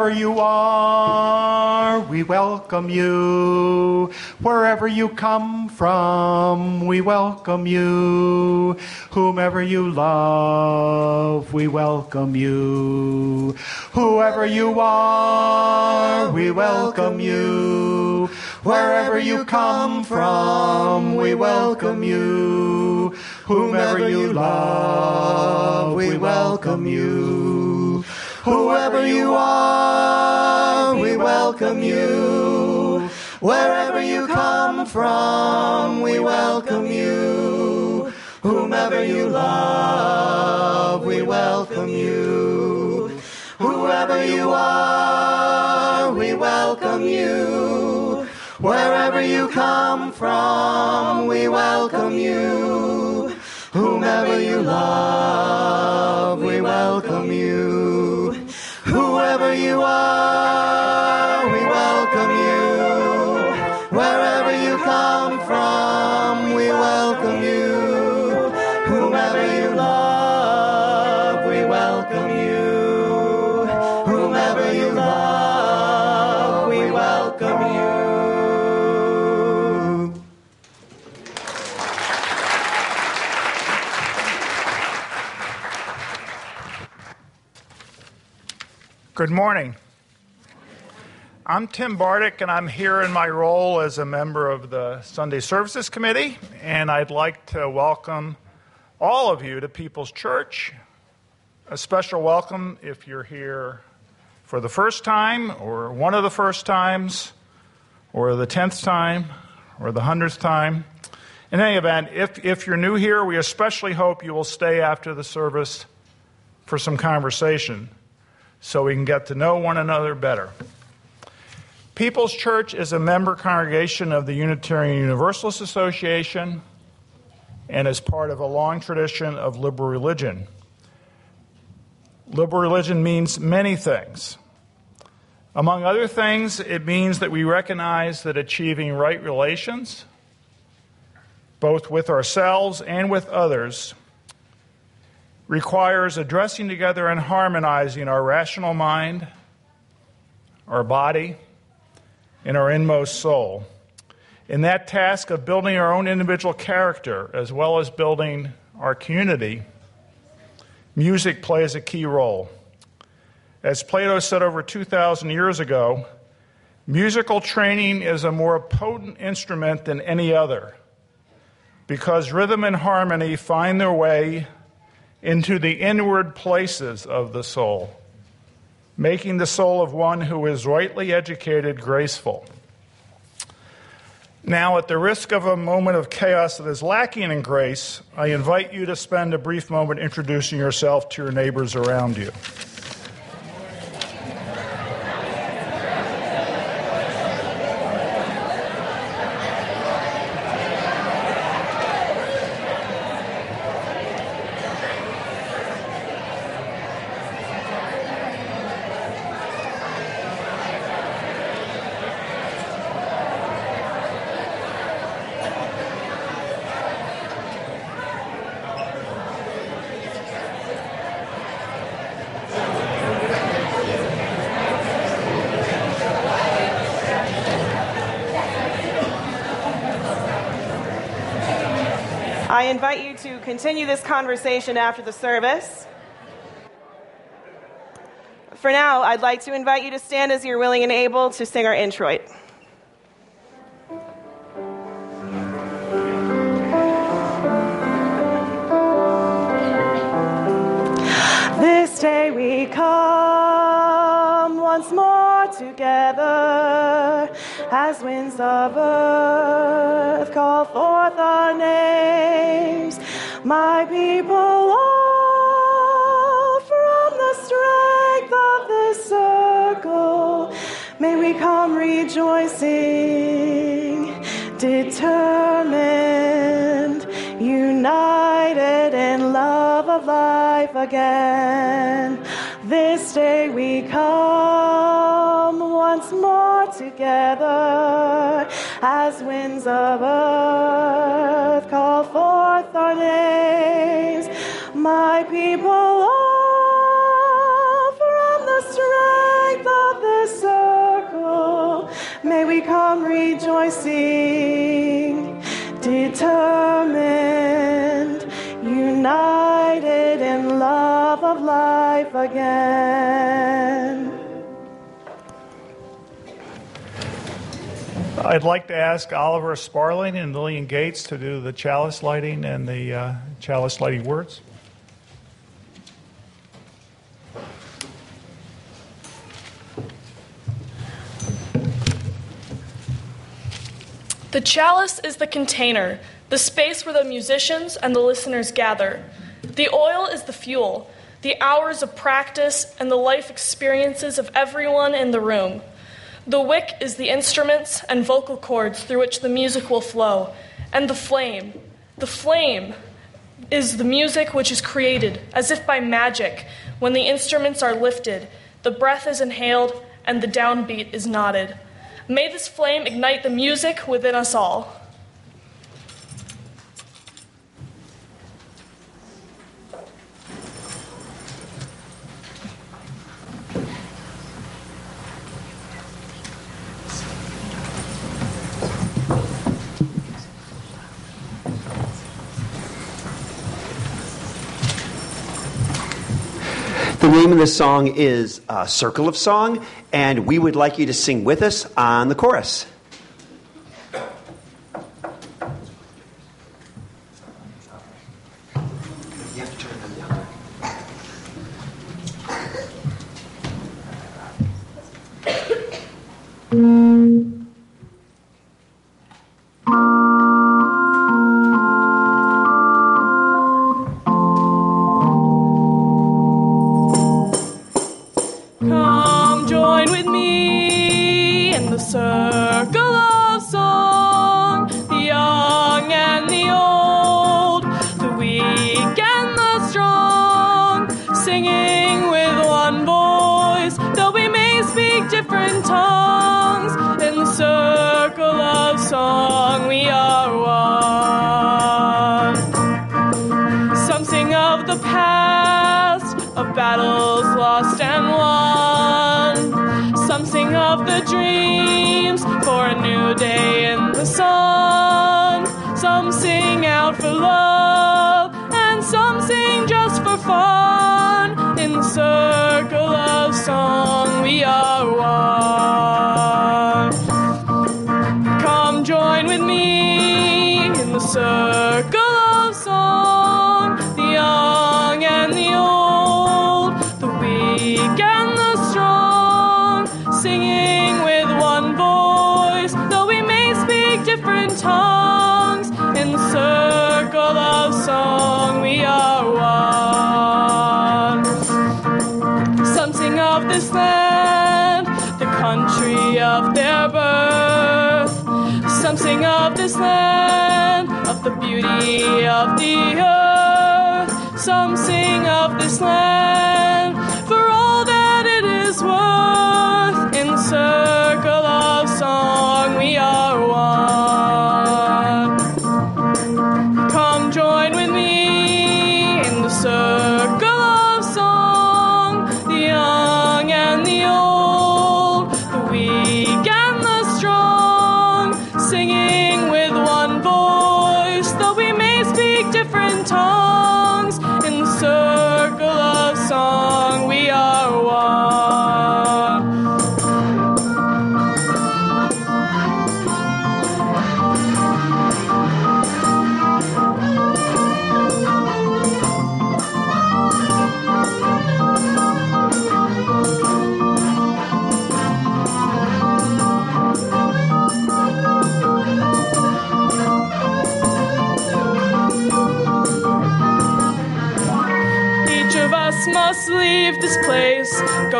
Whoever you are, we welcome you. Wherever you come from, we welcome you. Whomever you love, we welcome you. Whoever you are, we welcome you. Wherever you come from, we welcome you. Whomever you love, we welcome you. Whoever you are, we welcome you. Wherever you come from, we welcome you. Whomever you love, we welcome you. Whoever you are, we welcome you. Wherever you come from, we welcome you. Whomever you love, you are, Good morning. I'm Tim Bardick, and I'm here in my role as a member of the Sunday Services Committee, and I'd like to welcome all of you to People's Church. A special welcome if you're here for the first time, or one of the first times, or the tenth time, or the hundredth time. In any event, if, if you're new here, we especially hope you will stay after the service for some conversation so we can get to know one another better. People's Church is a member congregation of the Unitarian Universalist Association and is part of a long tradition of liberal religion. Liberal religion means many things. Among other things, it means that we recognize that achieving right relations, both with ourselves and with others, requires addressing together and harmonizing our rational mind, our body, and our inmost soul. In that task of building our own individual character as well as building our community, music plays a key role. As Plato said over 2,000 years ago, musical training is a more potent instrument than any other because rhythm and harmony find their way into the inward places of the soul, making the soul of one who is rightly educated graceful. Now, at the risk of a moment of chaos that is lacking in grace, I invite you to spend a brief moment introducing yourself to your neighbors around you. I invite you to continue this conversation after the service. For now, I'd like to invite you to stand as you're willing and able to sing our introit. This day we come once more together as winds of earth call forth our names. My people, all from the strength of this circle, may we come rejoicing, determined, united in love of life again. This day we come once more together as winds of earth call forth our names. My people, all from the strength of this circle, may we come rejoicing, determined, united in love of life again. I'd like to ask Oliver Sparling and Lillian Gates to do the chalice lighting and the uh, chalice lighting words. The chalice is the container, the space where the musicians and the listeners gather. The oil is the fuel, the hours of practice and the life experiences of everyone in the room. The wick is the instruments and vocal cords through which the music will flow, and the flame. The flame is the music which is created, as if by magic, when the instruments are lifted, the breath is inhaled, and the downbeat is nodded. May this flame ignite the music within us all. Name of the song is uh, Circle of Song, and we would like you to sing with us on the chorus. Tongues. In the circle of song, we are one. Some sing of this land, the country of their birth. Some sing of this land, of the beauty of the earth. Some sing of this land, for all that it is worth. In the circle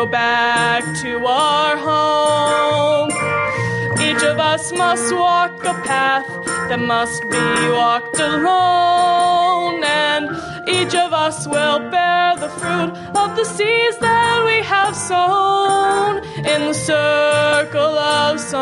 go back to our home. Each of us must walk a path that must be walked alone. And each of us will bear the fruit of the seeds that we have sown. In the circle of song,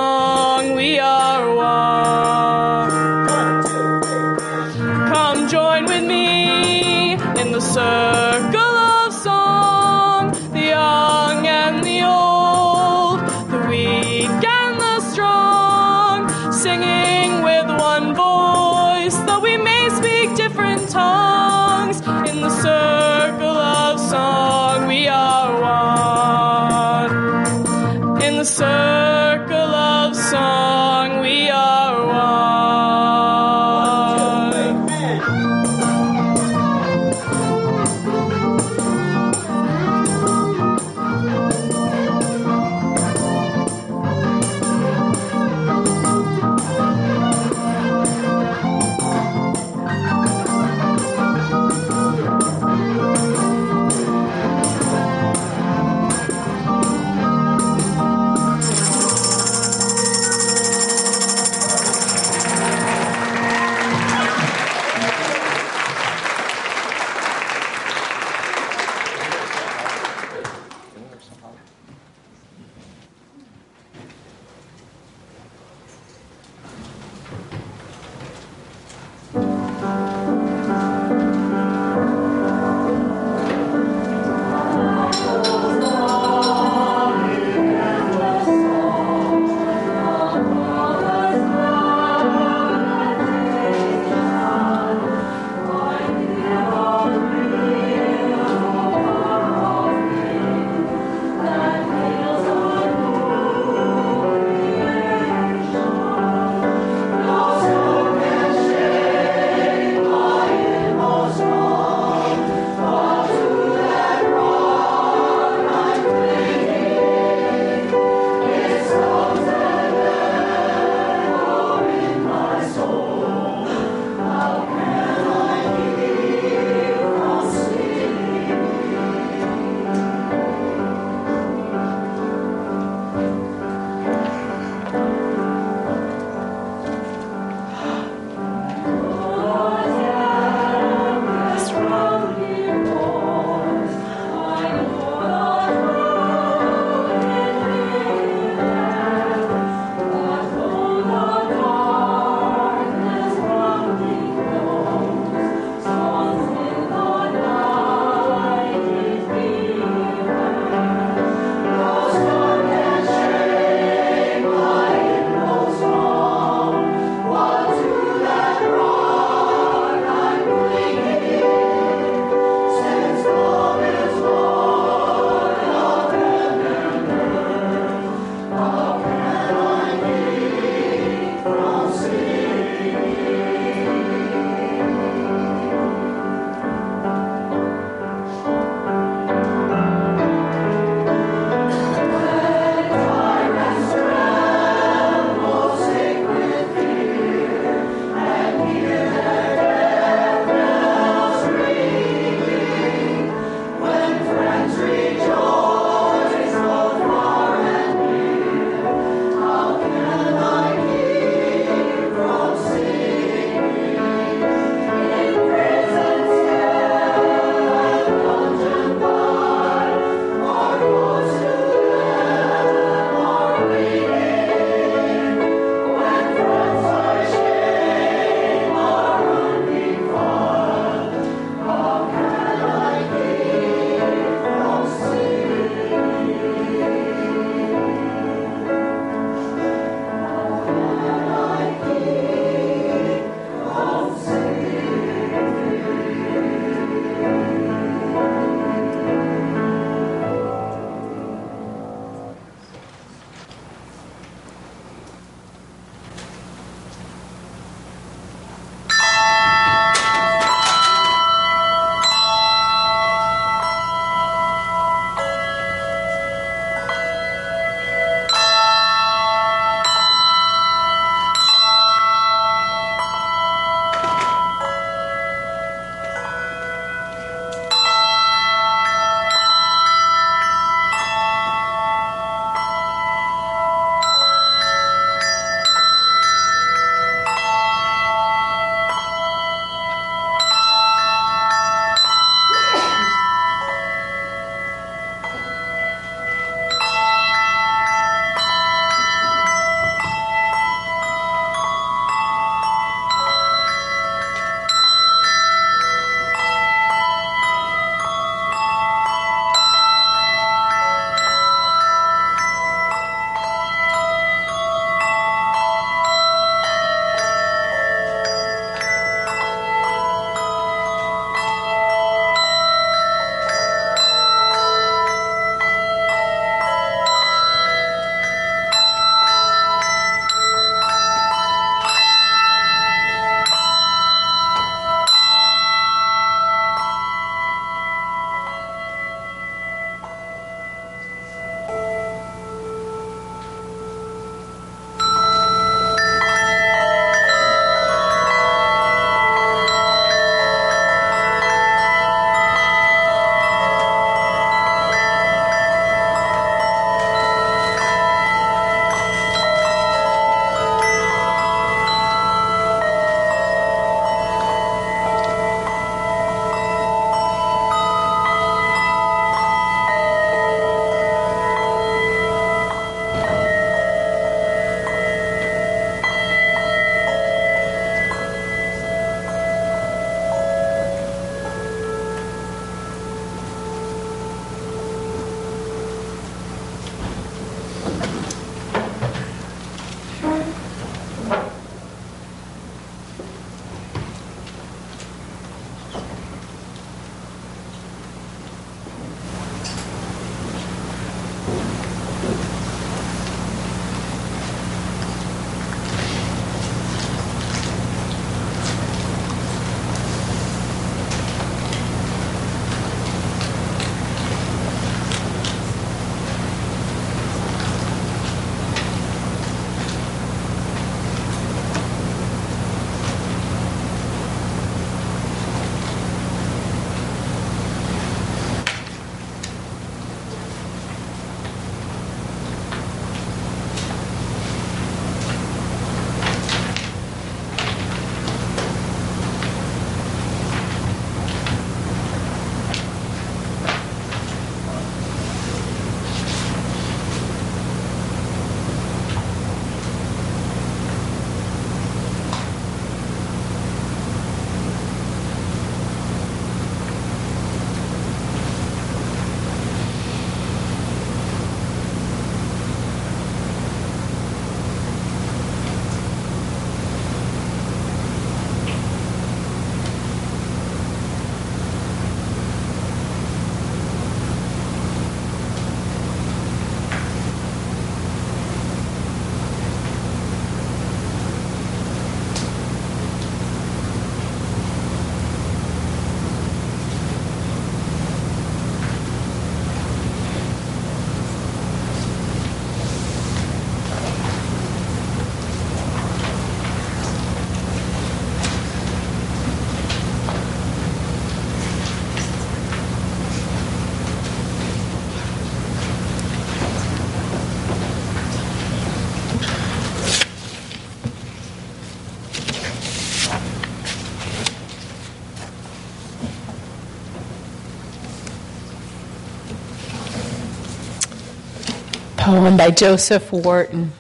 Poem by Joseph Warton.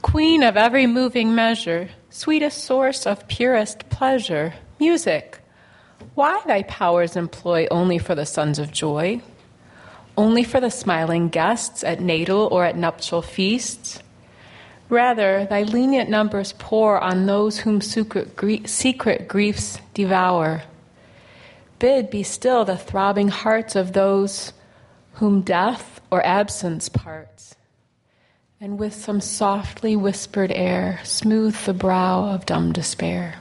Queen of every moving measure, sweetest source of purest pleasure, music, why thy powers employ only for the sons of joy? Only for the smiling guests at natal or at nuptial feasts? Rather, thy lenient numbers pour on those whom secret, griefs devour. Bid be still the throbbing hearts of those whom death or absence parts, and with some softly whispered air smooth the brow of dumb despair.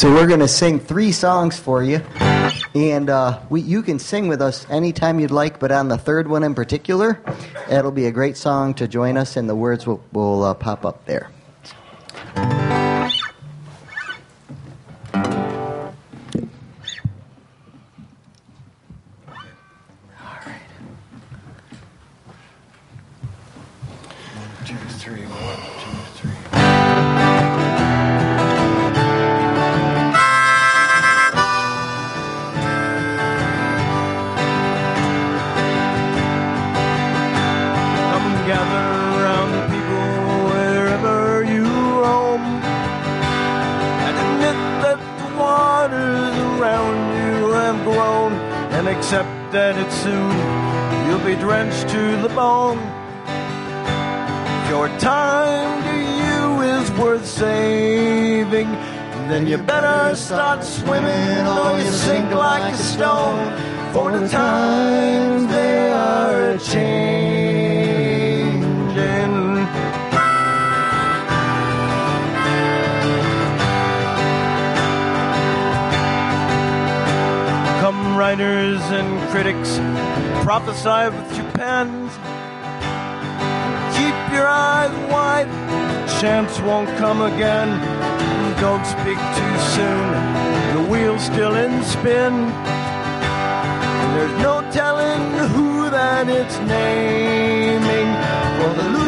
So we're going to sing three songs for you. And uh, we, you can sing with us anytime you'd like, but on the third one in particular, it'll be a great song to join us, and the words will, will uh, pop up there. Prophesy with your pens. Keep your eyes wide, chance won't come again. Don't speak too soon, the wheel's still in spin. And there's no telling who that it's naming. For the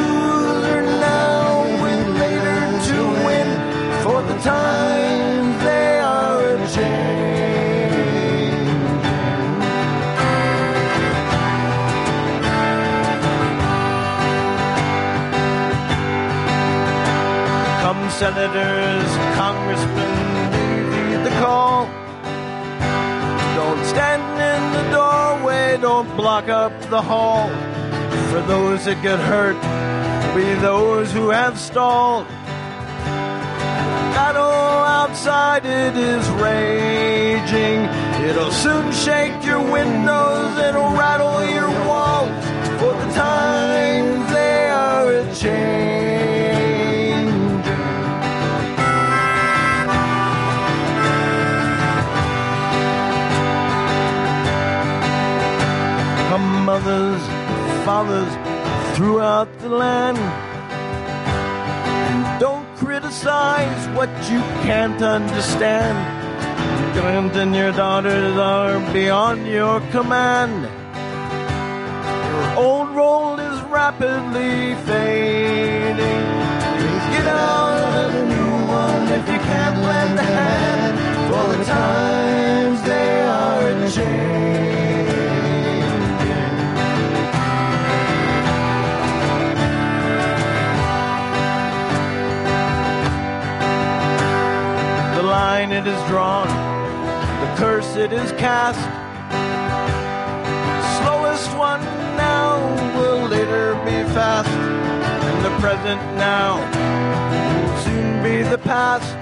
senators, congressmen, heed the call. Don't stand in the doorway, don't block up the hall. For those that get hurt, be those who have stalled. Battle outside, it is raging. It'll soon shake your windows, it'll rattle your walls. For the times they are a change. Mothers, fathers throughout the land. And don't criticize what you can't understand. Sons and your daughters are beyond your command. Your old role is rapidly fading. Please get out of the new one if you can't lend a hand. For the times they are a changing. Line it is drawn, the curse it is cast. Slowest one now will later be fast, and the present now will soon be the past.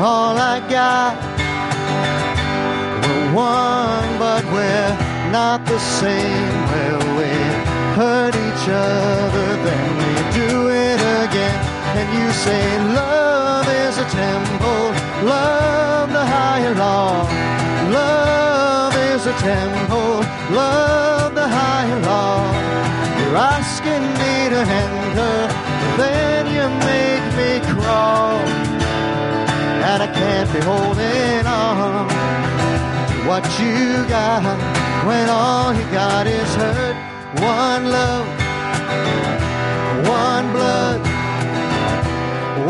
all I got. We're one, but we're not the same. Well, we hurt each other, then we do it again. And you say love is a temple, love the higher law. Love is a temple, love the higher law. You're asking me to enter, then you make me crawl. And I can't be holding on what you got when all you got is hurt. One love, one blood,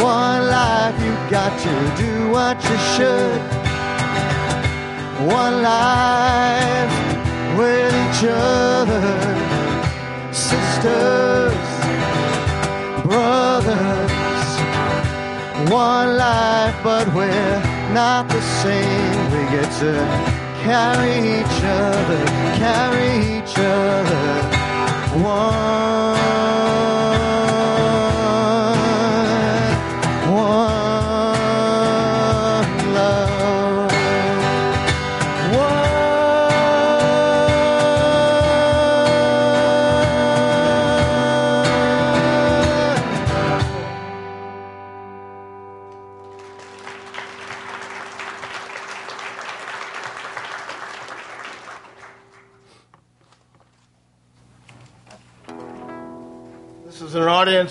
one life. You got to do what you should. One life with each other, sisters, brothers. One life, but we're not the same. We get to carry each other, carry each other. One,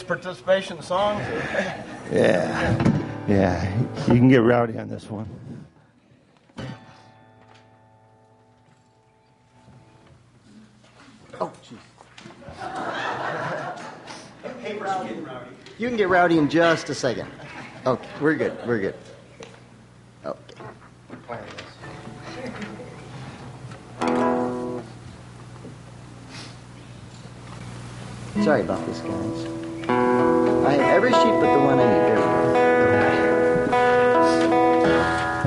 participation song. Yeah. Yeah. You can get rowdy on this one. Oh, jeez. You can get rowdy in just a second. Okay, we're good. We're good. Okay. Sorry about this, guys.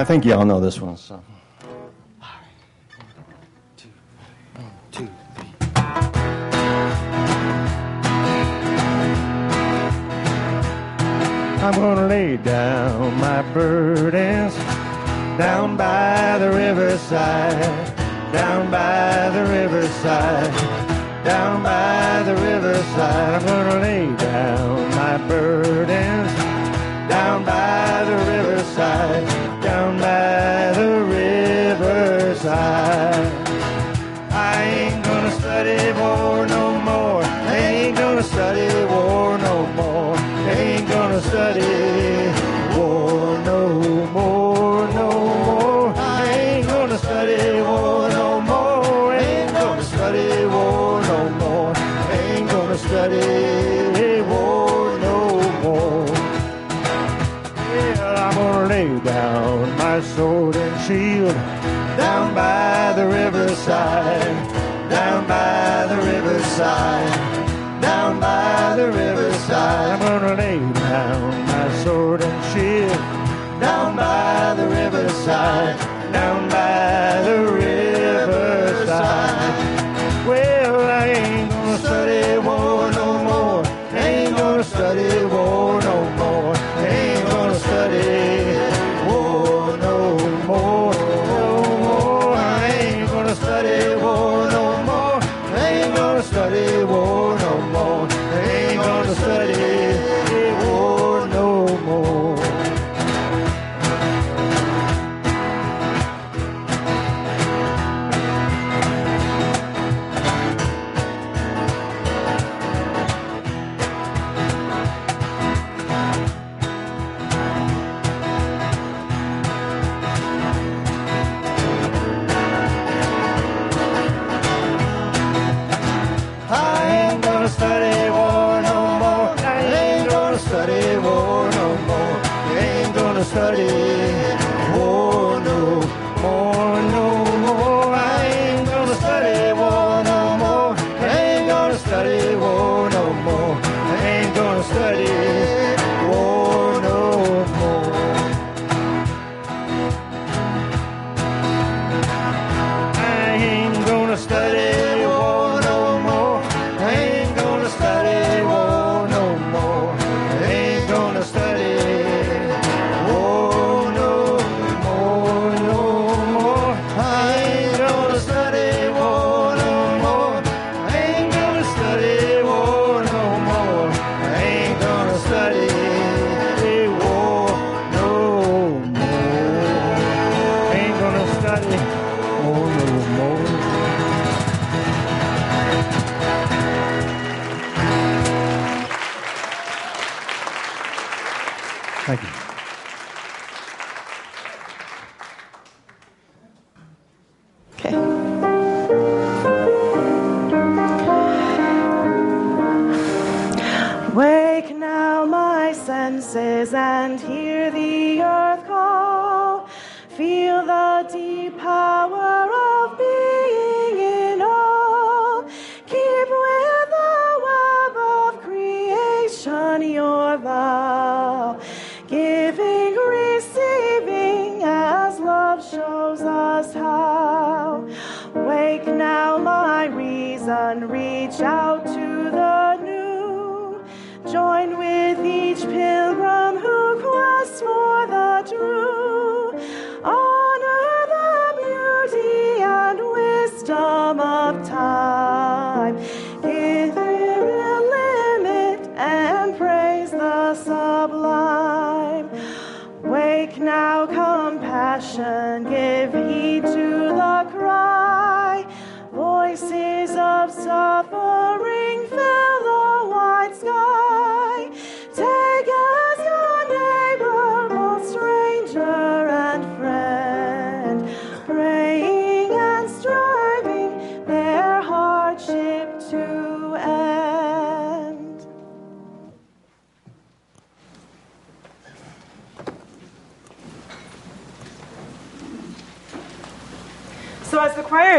I think y'all know this one, so. I'm gonna lay down my burdens down by the riverside, down by the riverside, down by the riverside. I'm gonna lay down my burdens down by the riverside, riverside, down by the riverside. I'm gonna lay down my sword and shield down by the riverside, down by the riverside. study.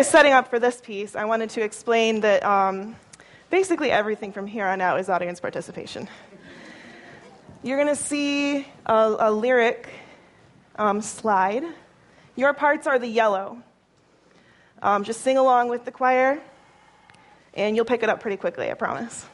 setting up for this piece, I wanted to explain that um, basically everything from here on out is audience participation. You're going to see a, a lyric um, slide. Your parts are the yellow. Um, just sing along with the choir, and you'll pick it up pretty quickly, I promise.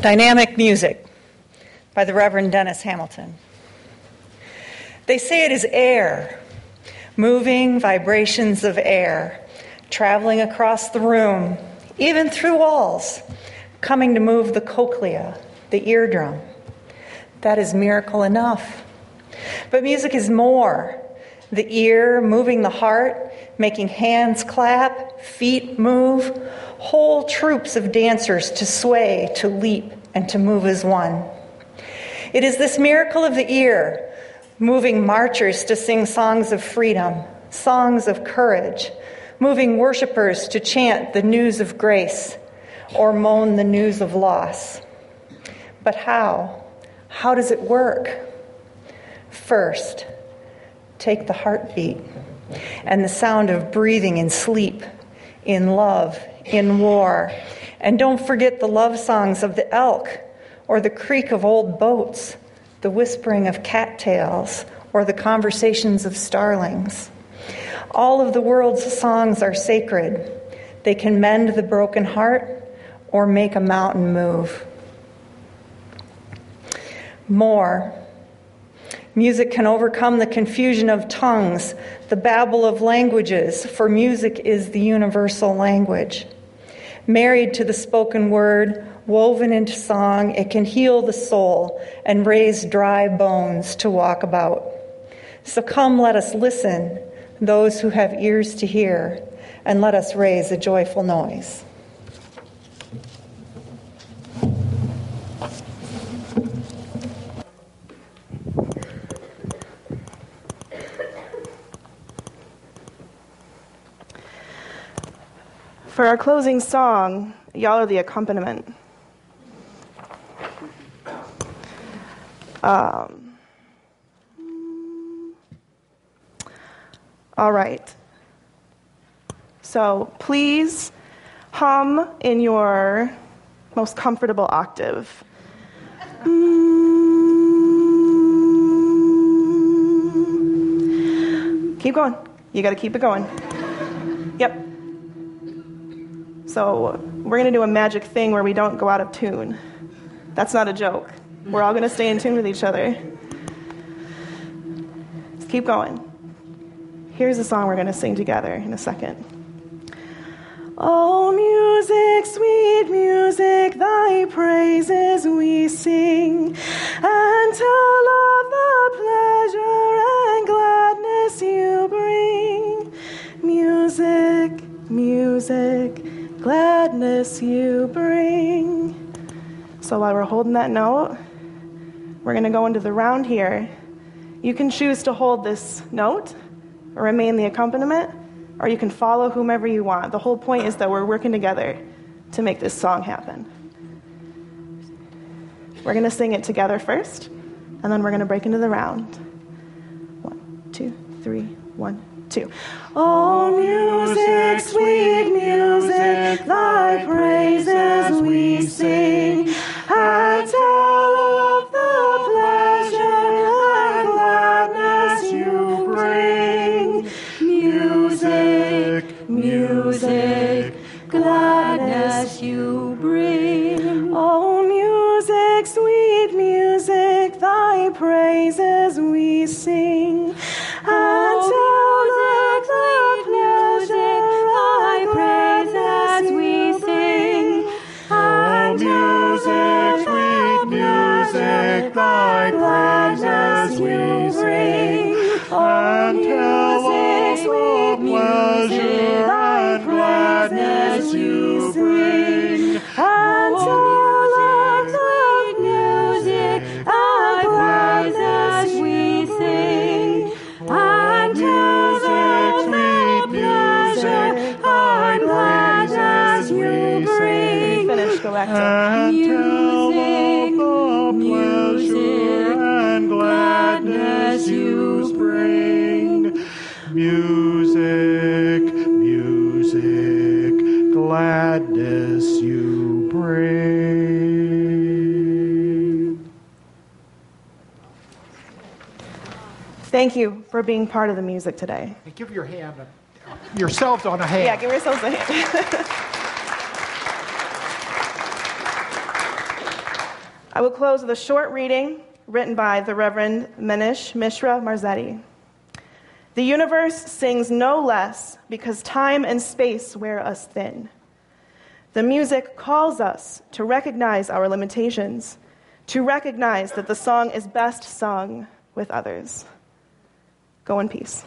Dynamic Music by the Reverend Dennis Hamilton. They say it is air, moving vibrations of air, traveling across the room, even through walls, coming to move the cochlea, the eardrum. That is miracle enough. But music is more the ear moving the heart, making hands clap, feet move, whole troops of dancers to sway, to leap, and to move as one. It is this miracle of the ear, moving marchers to sing songs of freedom, songs of courage, moving worshipers to chant the news of grace or moan the news of loss. But how? How does it work? First, take the heartbeat and the sound of breathing in sleep, in love, in war. And don't forget the love songs of the elk, or the creak of old boats, the whispering of cattails, or the conversations of starlings. All of the world's songs are sacred. They can mend the broken heart or make a mountain move. More, Music can overcome the confusion of tongues, the babble of languages, for music is the universal language. Married to the spoken word, woven into song, it can heal the soul and raise dry bones to walk about. So come, let us listen, those who have ears to hear, and let us raise a joyful noise. For our closing song, y'all are the accompaniment. Um, all right. So please hum in your most comfortable octave. Keep going. You got to keep it going. Yep. So we're going to do a magic thing where we don't go out of tune. That's not a joke. We're all going to stay in tune with each other. Let's keep going. Here's a song we're going to sing together in a second. Oh, music, sweet music, thy praises we sing, and tell of the pleasure and gladness you bring. Music, music, gladness you bring. So while we're holding that note, we're going to go into the round here. You can choose to hold this note or remain the accompaniment or you can follow whomever you want. The whole point is that we're working together to make this song happen. We're going to sing it together first, and then we're going to break into the round. One, two, three, one, two. Oh, music, sweet music, thy for being part of the music today. Hey, give your hand, a, yourselves on a hand. Yeah, give yourselves a hand. I will close with a short reading written by the Reverend Manish Mishra Marzetti. The universe sings no less because time and space wear us thin. The music calls us to recognize our limitations, to recognize that the song is best sung with others. Go in peace.